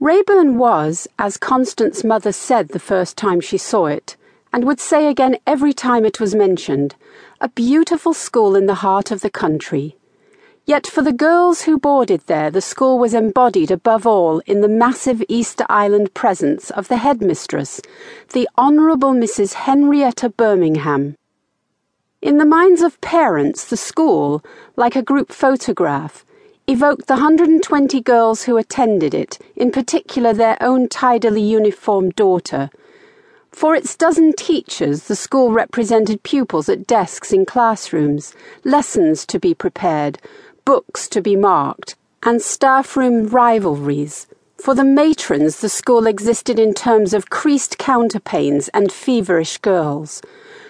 Raeburn was, as Constance's mother said the first time she saw it, and would say again every time it was mentioned, a beautiful school in the heart of the country. Yet for the girls who boarded there, the school was embodied above all in the massive Easter Island presence of the headmistress, the Honourable Mrs. Henrietta Birmingham. In the minds of parents, the school, like a group photograph, evoked the 120 girls who attended it, in particular their own tidily uniformed daughter. For its dozen teachers, the school represented pupils at desks in classrooms, lessons to be prepared, books to be marked, and staff room rivalries. For the matrons, the school existed in terms of creased counterpanes and feverish girls.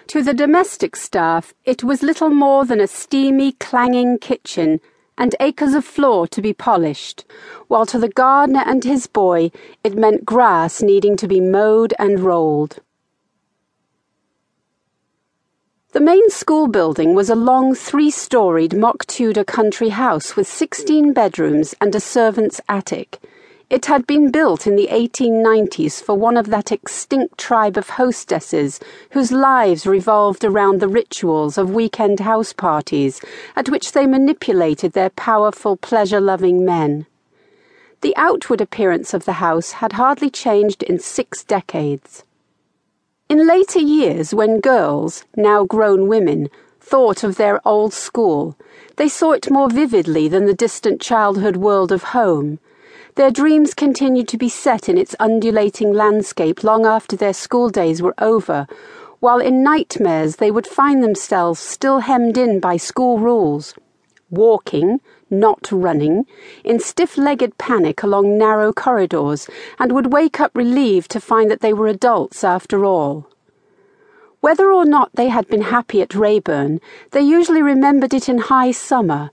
To the domestic staff, it was little more than a steamy, clanging kitchen and acres of floor to be polished, while to the gardener and his boy it meant grass needing to be mowed and rolled. The main school building was a long three storied mock Tudor country house with 16 bedrooms and a servant's attic. It had been built in the 1890s for one of that extinct tribe of hostesses whose lives revolved around the rituals of weekend house parties at which they manipulated their powerful, pleasure loving men. The outward appearance of the house had hardly changed in six decades. In later years, when girls, now grown women, thought of their old school, they saw it more vividly than the distant childhood world of home their dreams continued to be set in its undulating landscape long after their school days were over, while in nightmares they would find themselves still hemmed in by school rules. Walking, not running, in stiff legged panic along narrow corridors, and would wake up relieved to find that they were adults after all. Whether or not they had been happy at Raeburn, they usually remembered it in high summer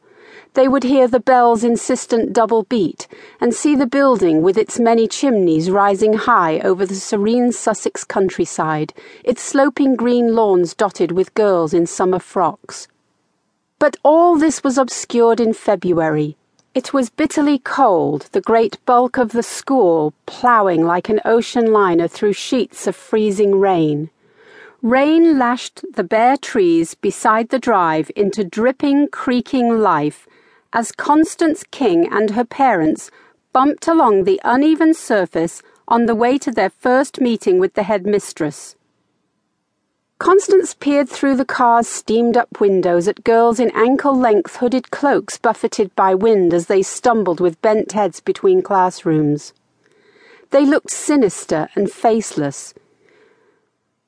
they would hear the bell's insistent double beat and see the building with its many chimneys rising high over the serene Sussex countryside, its sloping green lawns dotted with girls in summer frocks. But all this was obscured in February. It was bitterly cold, the great bulk of the school ploughing like an ocean liner through sheets of freezing rain. Rain lashed the bare trees beside the drive into dripping, creaking life as Constance King and her parents bumped along the uneven surface on the way to their first meeting with the headmistress. Constance peered through the car's steamed up windows at girls in ankle length hooded cloaks buffeted by wind as they stumbled with bent heads between classrooms. They looked sinister and faceless.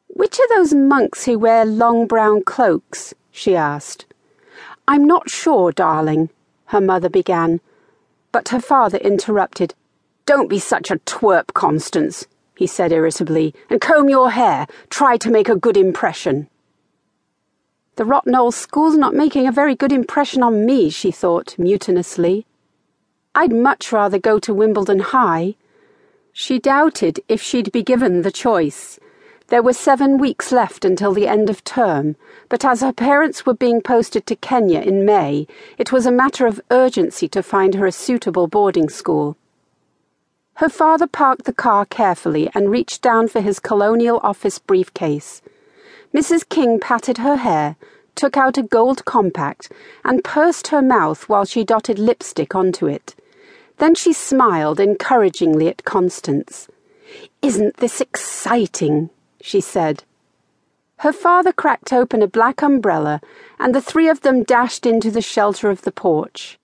Which are those monks who wear long brown cloaks? she asked. I'm not sure, darling, her mother began, but her father interrupted. Don't be such a twerp, Constance, he said irritably, and comb your hair. Try to make a good impression. The rotten old school's not making a very good impression on me, she thought mutinously. I'd much rather go to Wimbledon High. She doubted if she'd be given the choice. There were seven weeks left until the end of term, but as her parents were being posted to Kenya in May, it was a matter of urgency to find her a suitable boarding school. Her father parked the car carefully and reached down for his colonial office briefcase. Mrs. King patted her hair, took out a gold compact, and pursed her mouth while she dotted lipstick onto it. Then she smiled encouragingly at Constance. Isn't this exciting? She said. Her father cracked open a black umbrella, and the three of them dashed into the shelter of the porch.